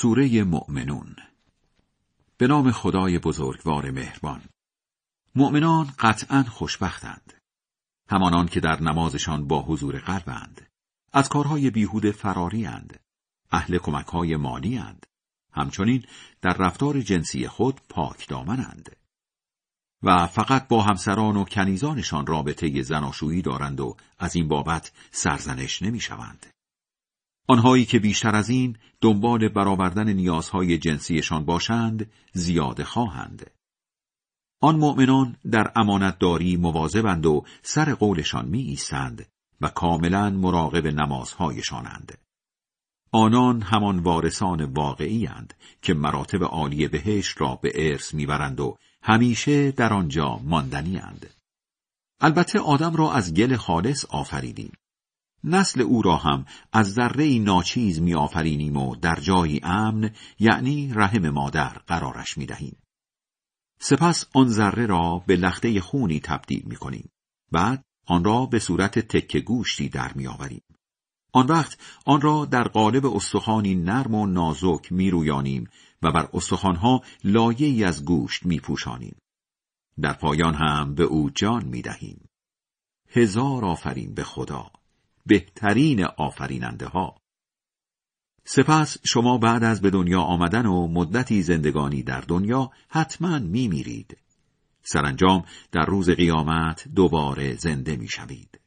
سوره مؤمنون به نام خدای بزرگوار مهربان مؤمنان قطعا خوشبختند همانان که در نمازشان با حضور قلبند از کارهای بیهوده فراری اند. اهل کمک های مالی اند. همچنین در رفتار جنسی خود پاک دامنند. و فقط با همسران و کنیزانشان رابطه زناشویی دارند و از این بابت سرزنش نمی شوند. آنهایی که بیشتر از این دنبال برآوردن نیازهای جنسیشان باشند زیاده خواهند. آن مؤمنان در امانتداری مواظبند و سر قولشان می ایستند و کاملا مراقب نمازهایشانند. آنان همان وارثان واقعی اند که مراتب عالی بهشت را به ارث می‌برند و همیشه در آنجا ماندنی اند. البته آدم را از گل خالص آفریدیم. نسل او را هم از ذره ناچیز می آفرینیم و در جایی امن یعنی رحم مادر قرارش می دهیم. سپس آن ذره را به لخته خونی تبدیل می کنیم. بعد آن را به صورت تکه گوشتی در می آوریم. آن وقت آن را در قالب استخوانی نرم و نازک می رویانیم و بر استخوانها لایه از گوشت می پوشانیم. در پایان هم به او جان می دهیم. هزار آفرین به خدا. بهترین آفریننده ها. سپس شما بعد از به دنیا آمدن و مدتی زندگانی در دنیا حتما می میرید. سرانجام در روز قیامت دوباره زنده می شوید.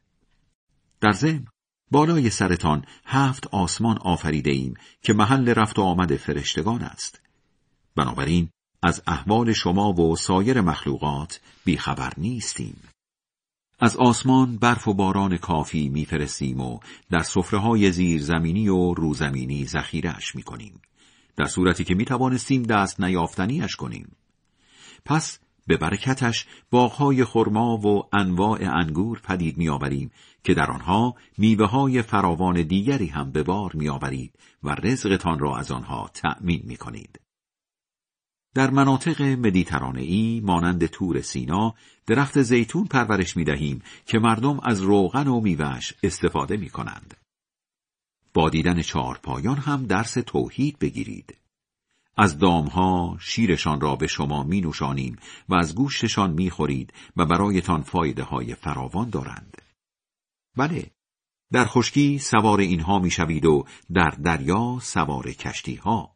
در ضمن بالای سرتان هفت آسمان آفریده ایم که محل رفت و آمد فرشتگان است. بنابراین از احوال شما و سایر مخلوقات بیخبر نیستیم. از آسمان برف و باران کافی میفرستیم و در صفره های زیرزمینی و روزمینی ذخیرهاش می‌کنیم. در صورتی که می توانستیم دست نیافتنیش کنیم. پس به برکتش باغهای خرما و انواع انگور پدید میآوریم که در آنها میوه های فراوان دیگری هم به بار میآورید و رزقتان را از آنها تأمین می کنید. در مناطق مدیترانه مانند تور سینا درخت زیتون پرورش می دهیم که مردم از روغن و میوهش استفاده می کنند. با دیدن چهار پایان هم درس توحید بگیرید. از دامها شیرشان را به شما می نوشانیم و از گوشتشان می خورید و برایتان فایده های فراوان دارند. بله، در خشکی سوار اینها می شوید و در دریا سوار کشتی ها.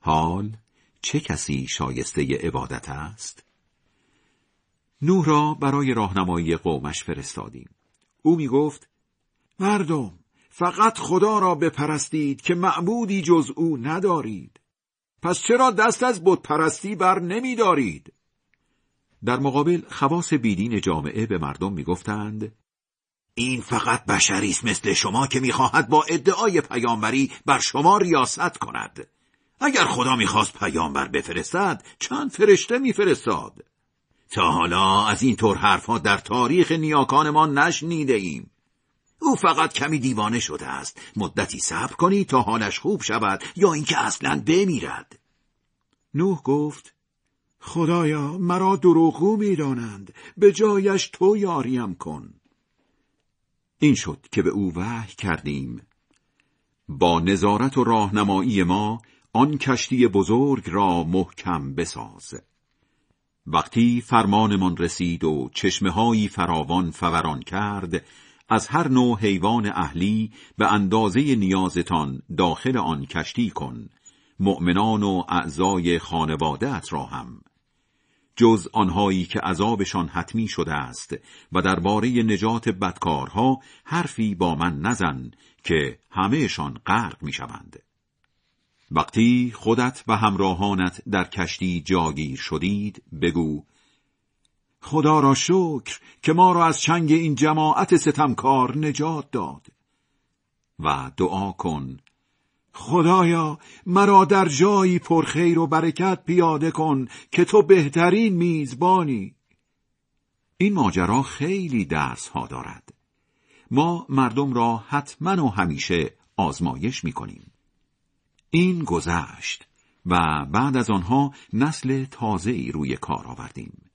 حال چه کسی شایسته عبادت است؟ نوح را برای راهنمایی قومش فرستادیم. او می گفت مردم فقط خدا را بپرستید که معبودی جز او ندارید. پس چرا دست از بت پرستی بر نمی دارید؟ در مقابل خواص بیدین جامعه به مردم می‌گفتند این فقط بشری است مثل شما که می‌خواهد با ادعای پیامبری بر شما ریاست کند اگر خدا می‌خواست پیامبر بفرستد چند فرشته میفرستاد. تا حالا از این طور حرفها در تاریخ نیاکانمان نشنیده ایم او فقط کمی دیوانه شده است. مدتی صبر کنی تا حالش خوب شود یا اینکه اصلا بمیرد. نوح گفت خدایا مرا دروغو می‌دانند. به جایش تو یاریم کن. این شد که به او وحی کردیم. با نظارت و راهنمایی ما آن کشتی بزرگ را محکم بساز. وقتی فرمانمان رسید و چشمه فراوان فوران کرد از هر نوع حیوان اهلی به اندازه نیازتان داخل آن کشتی کن. مؤمنان و اعضای خانوادت را هم. جز آنهایی که عذابشان حتمی شده است و درباره نجات بدکارها حرفی با من نزن که همهشان غرق می‌شوند. وقتی خودت و همراهانت در کشتی جاگیر شدید بگو خدا را شکر که ما را از چنگ این جماعت ستمکار نجات داد. و دعا کن خدایا مرا در جایی پرخیر و برکت پیاده کن که تو بهترین میزبانی. این ماجرا خیلی درس ها دارد. ما مردم را حتما و همیشه آزمایش می کنیم این گذشت و بعد از آنها نسل تازه ای روی کار آوردیم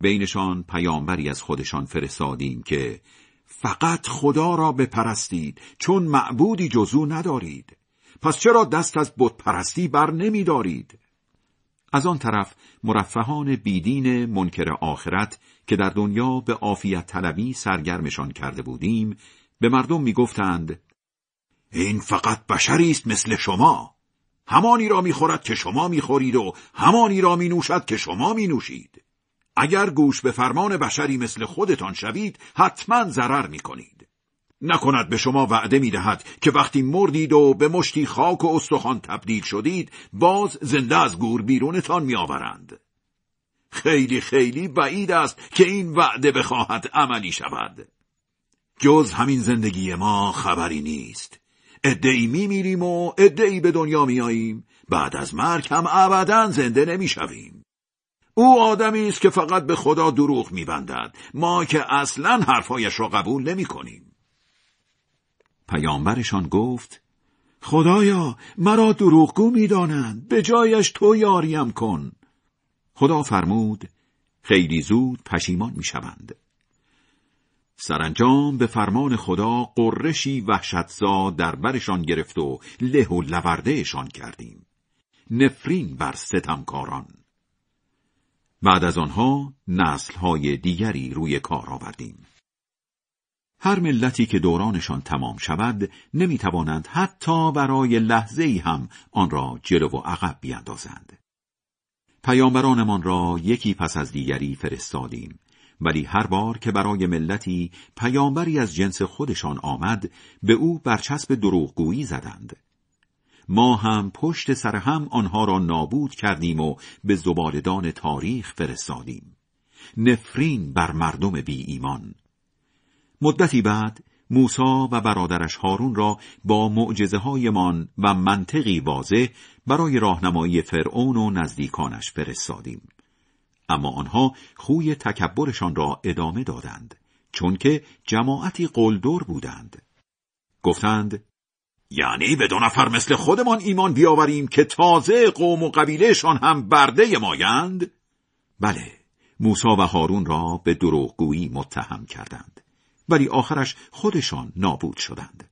بینشان پیامبری از خودشان فرستادیم که فقط خدا را بپرستید چون معبودی جزو ندارید پس چرا دست از بتپرستی بر نمی دارید؟ از آن طرف مرفهان بیدین منکر آخرت که در دنیا به عافیت طلبی سرگرمشان کرده بودیم به مردم می‌گفتند این فقط بشری است مثل شما. همانی را می‌خورد که شما می‌خورید و همانی را مینوشد که شما مینوشید. اگر گوش به فرمان بشری مثل خودتان شوید حتما ضرر می‌کنید. نکند به شما وعده می‌دهد که وقتی مردید و به مشتی خاک و استخوان تبدیل شدید باز زنده از گور بیرونتان میآورند. خیلی خیلی بعید است که این وعده بخواهد عملی شود. جز همین زندگی ما خبری نیست. ادعی می میریم و ادعی به دنیا میاییم. بعد از مرگ هم ابدا زنده نمی‌شویم. او آدمی است که فقط به خدا دروغ میبندد. ما که اصلا حرفایش را قبول نمی کنیم. پیامبرشان گفت خدایا مرا دروغگو می‌دانند. به جایش تو یاریم کن. خدا فرمود خیلی زود پشیمان می‌شوند. سرانجام به فرمان خدا قرشی وحشتزا در برشان گرفت و له و لوردهشان کردیم. نفرین بر ستمکاران. بعد از آنها نسلهای دیگری روی کار آوردیم. هر ملتی که دورانشان تمام شود نمی‌توانند حتی برای لحظه هم آن را جلو و عقب بیاندازند. پیامبرانمان را یکی پس از دیگری فرستادیم. ولی هر بار که برای ملتی پیامبری از جنس خودشان آمد به او برچسب دروغگویی زدند. ما هم پشت سر هم آنها را نابود کردیم و به زبالدان تاریخ فرستادیم. نفرین بر مردم بی ایمان مدتی بعد موسا و برادرش هارون را با معجزه هایمان و منطقی واضح برای راهنمایی فرعون و نزدیکانش فرستادیم. اما آنها خوی تکبرشان را ادامه دادند چون که جماعتی قلدر بودند. گفتند یعنی به دو نفر مثل خودمان ایمان بیاوریم که تازه قوم و قبیلهشان هم برده مایند؟ بله، موسا و هارون را به دروغگویی متهم کردند. ولی آخرش خودشان نابود شدند.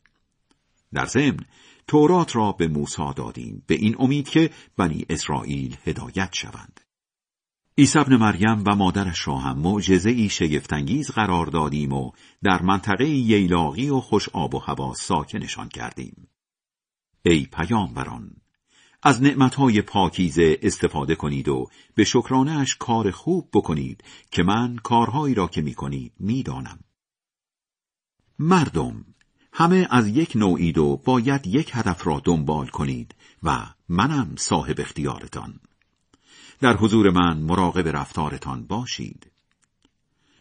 در ضمن تورات را به موسی دادیم به این امید که بنی اسرائیل هدایت شوند. عیسی ابن مریم و مادرش را هم معجزه ای شگفتانگیز قرار دادیم و در منطقه ییلاقی و خوش آب و هوا ساکنشان کردیم. ای پیامبران از نعمتهای پاکیزه استفاده کنید و به شکرانش کار خوب بکنید که من کارهایی را که می می‌دانم. مردم همه از یک نوعید و باید یک هدف را دنبال کنید و منم صاحب اختیارتان در حضور من مراقب رفتارتان باشید.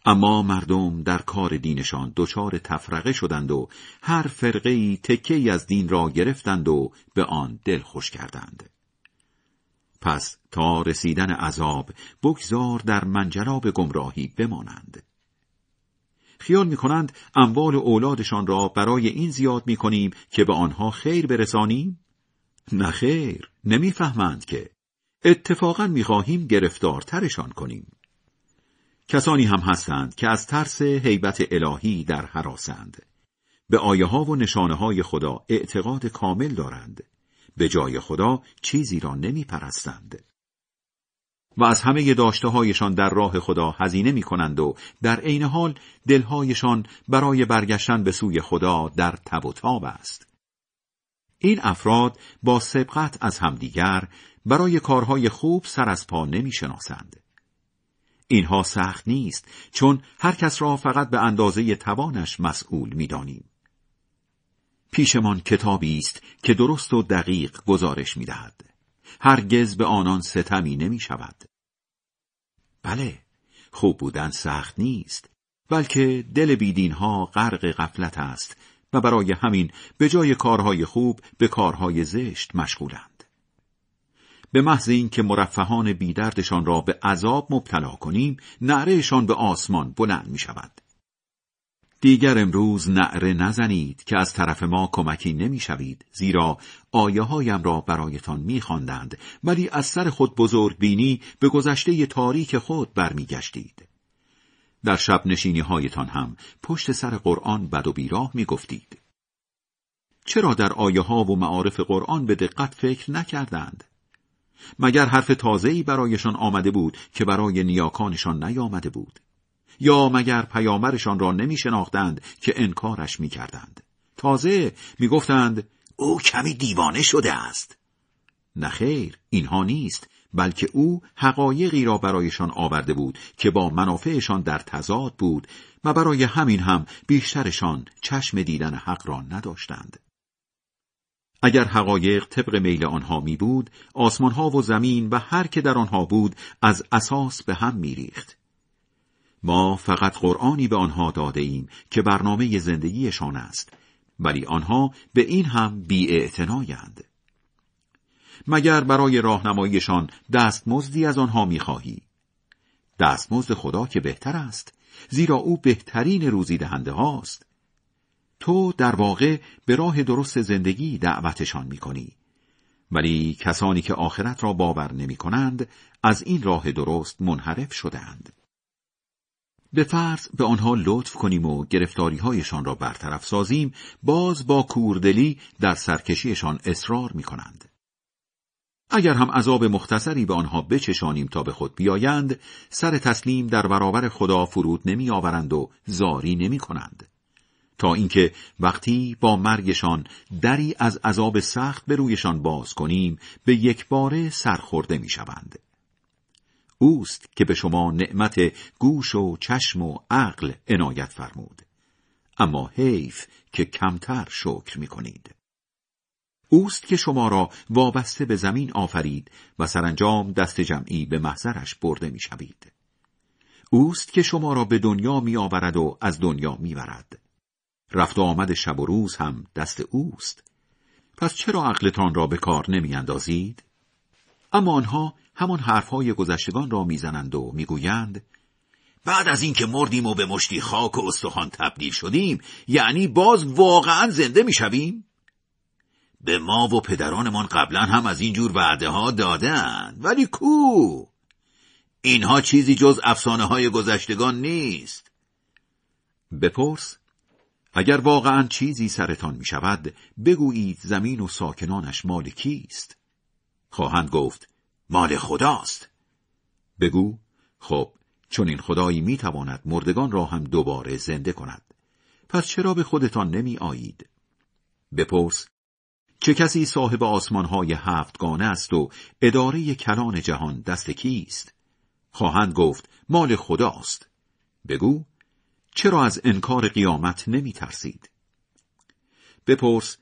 اما مردم در کار دینشان دچار تفرقه شدند و هر فرقه ای تکه از دین را گرفتند و به آن دل خوش کردند. پس تا رسیدن عذاب بگذار در منجلاب گمراهی بمانند. خیال می کنند اموال اولادشان را برای این زیاد می کنیم که به آنها خیر برسانیم؟ نه خیر، نمی‌فهمند که اتفاقا می خواهیم گرفتارترشان کنیم. کسانی هم هستند که از ترس حیبت الهی در حراسند. به آیه ها و نشانه های خدا اعتقاد کامل دارند. به جای خدا چیزی را نمی پرستند. و از همه داشته هایشان در راه خدا هزینه می کنند و در عین حال دلهایشان برای برگشتن به سوی خدا در تب و تاب است. این افراد با سبقت از همدیگر برای کارهای خوب سر از پا نمی شناسند. اینها سخت نیست چون هر کس را فقط به اندازه توانش مسئول می دانیم. پیشمان کتابی است که درست و دقیق گزارش می دهد. هرگز به آنان ستمی نمی شود. بله، خوب بودن سخت نیست، بلکه دل بیدین ها غرق غفلت است و برای همین به جای کارهای خوب به کارهای زشت مشغولند. به محض اینکه مرفهان بیدردشان را به عذاب مبتلا کنیم، نعرهشان به آسمان بلند می شود. دیگر امروز نعره نزنید که از طرف ما کمکی نمی‌شوید زیرا آیه هایم را برایتان میخواندند ولی از سر خود بزرگ بینی به گذشته تاریک خود برمیگشتید در شب نشینی هایتان هم پشت سر قرآن بد و بیراه می‌گفتید چرا در آیه ها و معارف قرآن به دقت فکر نکردند؟ مگر حرف تازه‌ای برایشان آمده بود که برای نیاکانشان نیامده بود؟ یا مگر پیامرشان را نمی شناختند که انکارش می کردند؟ تازه می گفتند او کمی دیوانه شده است. نخیر اینها نیست بلکه او حقایقی را برایشان آورده بود که با منافعشان در تضاد بود و برای همین هم بیشترشان چشم دیدن حق را نداشتند. اگر حقایق طبق میل آنها می بود، آسمانها و زمین و هر که در آنها بود از اساس به هم می ریخت. ما فقط قرآنی به آنها داده ایم که برنامه زندگیشان است ولی آنها به این هم بی مگر برای راهنماییشان دستمزدی از آنها می‌خواهی؟ دستمزد خدا که بهتر است زیرا او بهترین روزی دهنده هاست. تو در واقع به راه درست زندگی دعوتشان می‌کنی ولی کسانی که آخرت را باور نمی کنند از این راه درست منحرف شدهاند. به فرض به آنها لطف کنیم و گرفتاری هایشان را برطرف سازیم باز با کوردلی در سرکشیشان اصرار می کنند. اگر هم عذاب مختصری به آنها بچشانیم تا به خود بیایند سر تسلیم در برابر خدا فرود نمی آورند و زاری نمی کنند. تا اینکه وقتی با مرگشان دری از عذاب سخت به رویشان باز کنیم به یک باره سرخورده می شوند. اوست که به شما نعمت گوش و چشم و عقل عنایت فرمود اما حیف که کمتر شکر می کنید اوست که شما را وابسته به زمین آفرید و سرانجام دست جمعی به محضرش برده می شوید. اوست که شما را به دنیا می آورد و از دنیا می برد. رفت و آمد شب و روز هم دست اوست. پس چرا عقلتان را به کار نمی اندازید؟ اما آنها همان حرفهای گذشتگان را می‌زنند و می‌گویند بعد از اینکه مردیم و به مشتی خاک و استخوان تبدیل شدیم یعنی باز واقعا زنده می‌شویم به ما و پدرانمان قبلا هم از این جور وعده ها دادن ولی کو اینها چیزی جز افسانه های گذشتگان نیست بپرس اگر واقعا چیزی سرتان می شود بگویید زمین و ساکنانش مال کیست خواهند گفت مال خداست بگو خب چون این خدایی می تواند مردگان را هم دوباره زنده کند پس چرا به خودتان نمی آیید؟ بپرس چه کسی صاحب آسمانهای هفتگانه است و اداره کلان جهان دست کیست؟ خواهند گفت مال خداست بگو چرا از انکار قیامت نمی ترسید؟ بپرس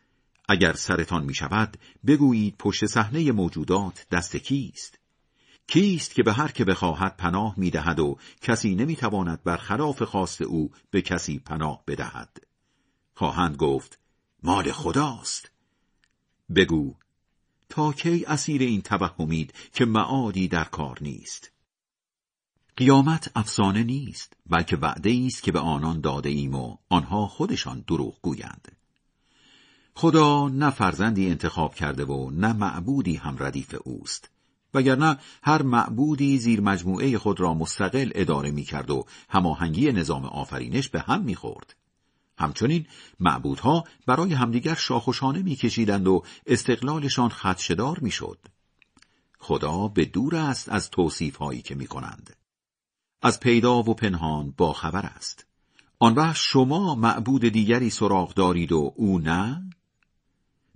اگر سرتان می شود بگویید پشت صحنه موجودات دست کیست؟ کیست که به هر که بخواهد پناه می دهد و کسی نمی تواند برخلاف خواست او به کسی پناه بدهد؟ خواهند گفت مال خداست. بگو تا کی اسیر این توهمید که معادی در کار نیست؟ قیامت افسانه نیست بلکه وعده است که به آنان داده ایم و آنها خودشان دروغ گویند خدا نه فرزندی انتخاب کرده و نه معبودی هم ردیف اوست وگرنه هر معبودی زیر مجموعه خود را مستقل اداره می کرد و هماهنگی نظام آفرینش به هم می خورد. همچنین معبودها برای همدیگر شاخوشانه میکشیدند و استقلالشان خدشدار می‌شد. خدا به دور است از توصیف هایی که می کنند. از پیدا و پنهان با خبر است. آن وقت شما معبود دیگری سراغ دارید و او نه؟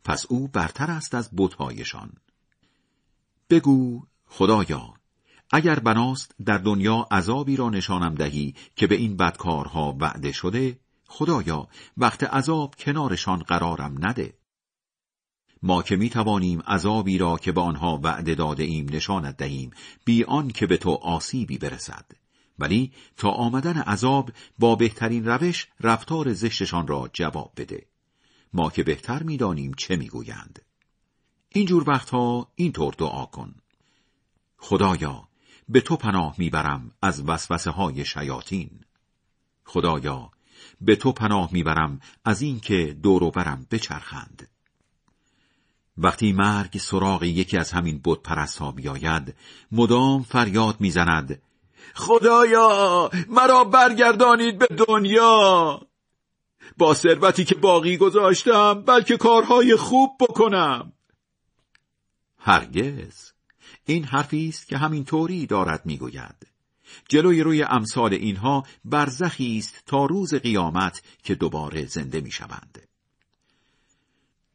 پس او برتر است از بتهایشان بگو خدایا اگر بناست در دنیا عذابی را نشانم دهی که به این بدکارها وعده شده خدایا وقت عذاب کنارشان قرارم نده ما که می توانیم عذابی را که به آنها وعده داده ایم نشانت دهیم بی آن که به تو آسیبی برسد ولی تا آمدن عذاب با بهترین روش رفتار زشتشان را جواب بده. ما که بهتر می‌دانیم چه می‌گویند. اینجور وقتها اینطور دعا کن. خدایا به تو پناه می‌برم از وسوسه های شیاطین. خدایا به تو پناه می‌برم از اینکه دور برم بچرخند. وقتی مرگ سراغ یکی از همین بت پرست ها بیاید مدام فریاد می‌زند خدایا مرا برگردانید به دنیا. با ثروتی که باقی گذاشتم بلکه کارهای خوب بکنم. هرگز. این حرفی است که همین طوری دارد می‌گوید. جلوی روی امثال اینها برزخی است تا روز قیامت که دوباره زنده می‌شوند.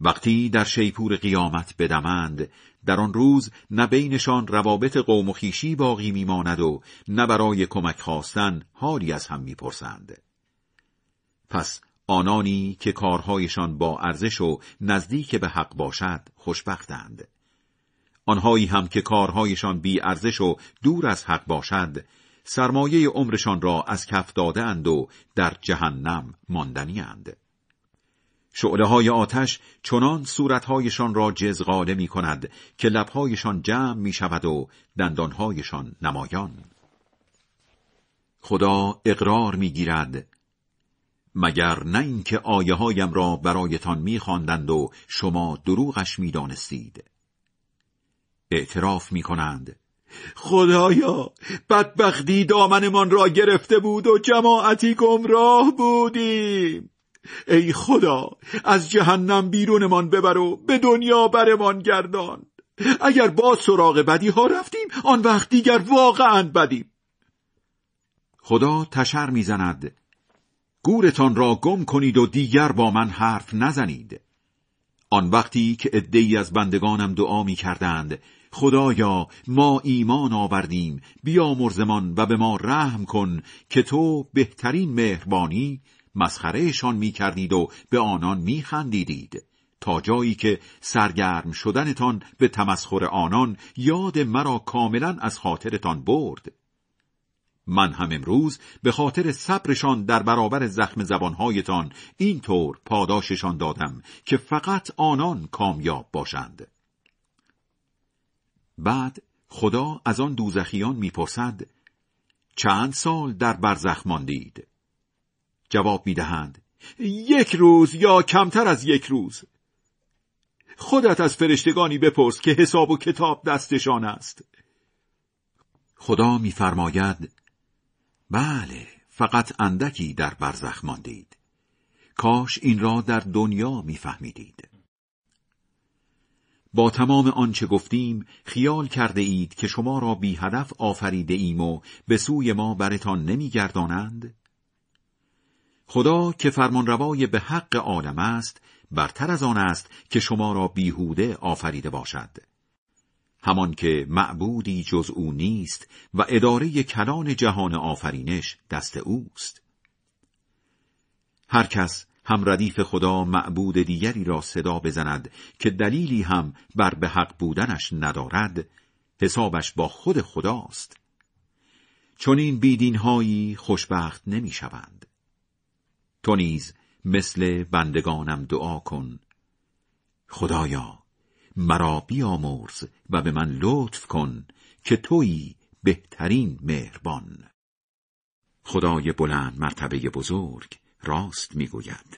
وقتی در شیپور قیامت بدمند در آن روز نه بینشان روابط قوم و خیشی باقی میماند و نه برای کمک خواستن حالی از هم می‌پرسند پس آنانی که کارهایشان با ارزش و نزدیک به حق باشد خوشبختند آنهایی هم که کارهایشان بی ارزش و دور از حق باشد سرمایه عمرشان را از کف داده اند و در جهنم ماندنی اند. شعله های آتش چنان صورتهایشان را جزغاله می کند که لبهایشان جمع می شود و دندانهایشان نمایان. خدا اقرار می گیرد مگر نه اینکه آیه هایم را برایتان می خواندند و شما دروغش می دانستید. اعتراف می کنند خدایا بدبختی دامنمان را گرفته بود و جماعتی گمراه بودیم ای خدا از جهنم بیرونمان ببر و به دنیا برمان گردان. اگر با سراغ بدی ها رفتیم آن وقت دیگر واقعا بدیم. خدا تشر می‌زند. گورتان را گم کنید و دیگر با من حرف نزنید. آن وقتی که ادهی از بندگانم دعا می کردند خدایا ما ایمان آوردیم. بیا مرزمان و به ما رحم کن که تو بهترین مهربانی مسخرهشان می کردید و به آنان می خندیدید تا جایی که سرگرم شدنتان به تمسخر آنان یاد مرا کاملا از خاطرتان برد. من هم امروز به خاطر صبرشان در برابر زخم زبانهایتان اینطور پاداششان دادم که فقط آنان کامیاب باشند. بعد خدا از آن دوزخیان می‌پرسد چند سال در برزخ ماندید؟ جواب می‌دهند. یک روز یا کمتر از یک روز. خودت از فرشتگانی بپرس که حساب و کتاب دستشان است. خدا میفرماید بله فقط اندکی در برزخ ماندید. کاش این را در دنیا میفهمیدید. با تمام آنچه گفتیم خیال کرده اید که شما را بی هدف آفریده ایم و به سوی ما برتان نمیگردانند؟ خدا که فرمانروای به حق عالم است برتر از آن است که شما را بیهوده آفریده باشد. همان که معبودی جز او نیست و اداره کلان جهان آفرینش دست اوست. هر کس هم ردیف خدا معبود دیگری را صدا بزند که دلیلی هم بر به حق بودنش ندارد حسابش با خود خداست. چون این بیدینهایی خوشبخت نمی شوند. تو نیز مثل بندگانم دعا کن. خدایا مرا بیامرز و به من لطف کن که تویی بهترین مهربان. خدای بلند مرتبه بزرگ راست می‌گوید.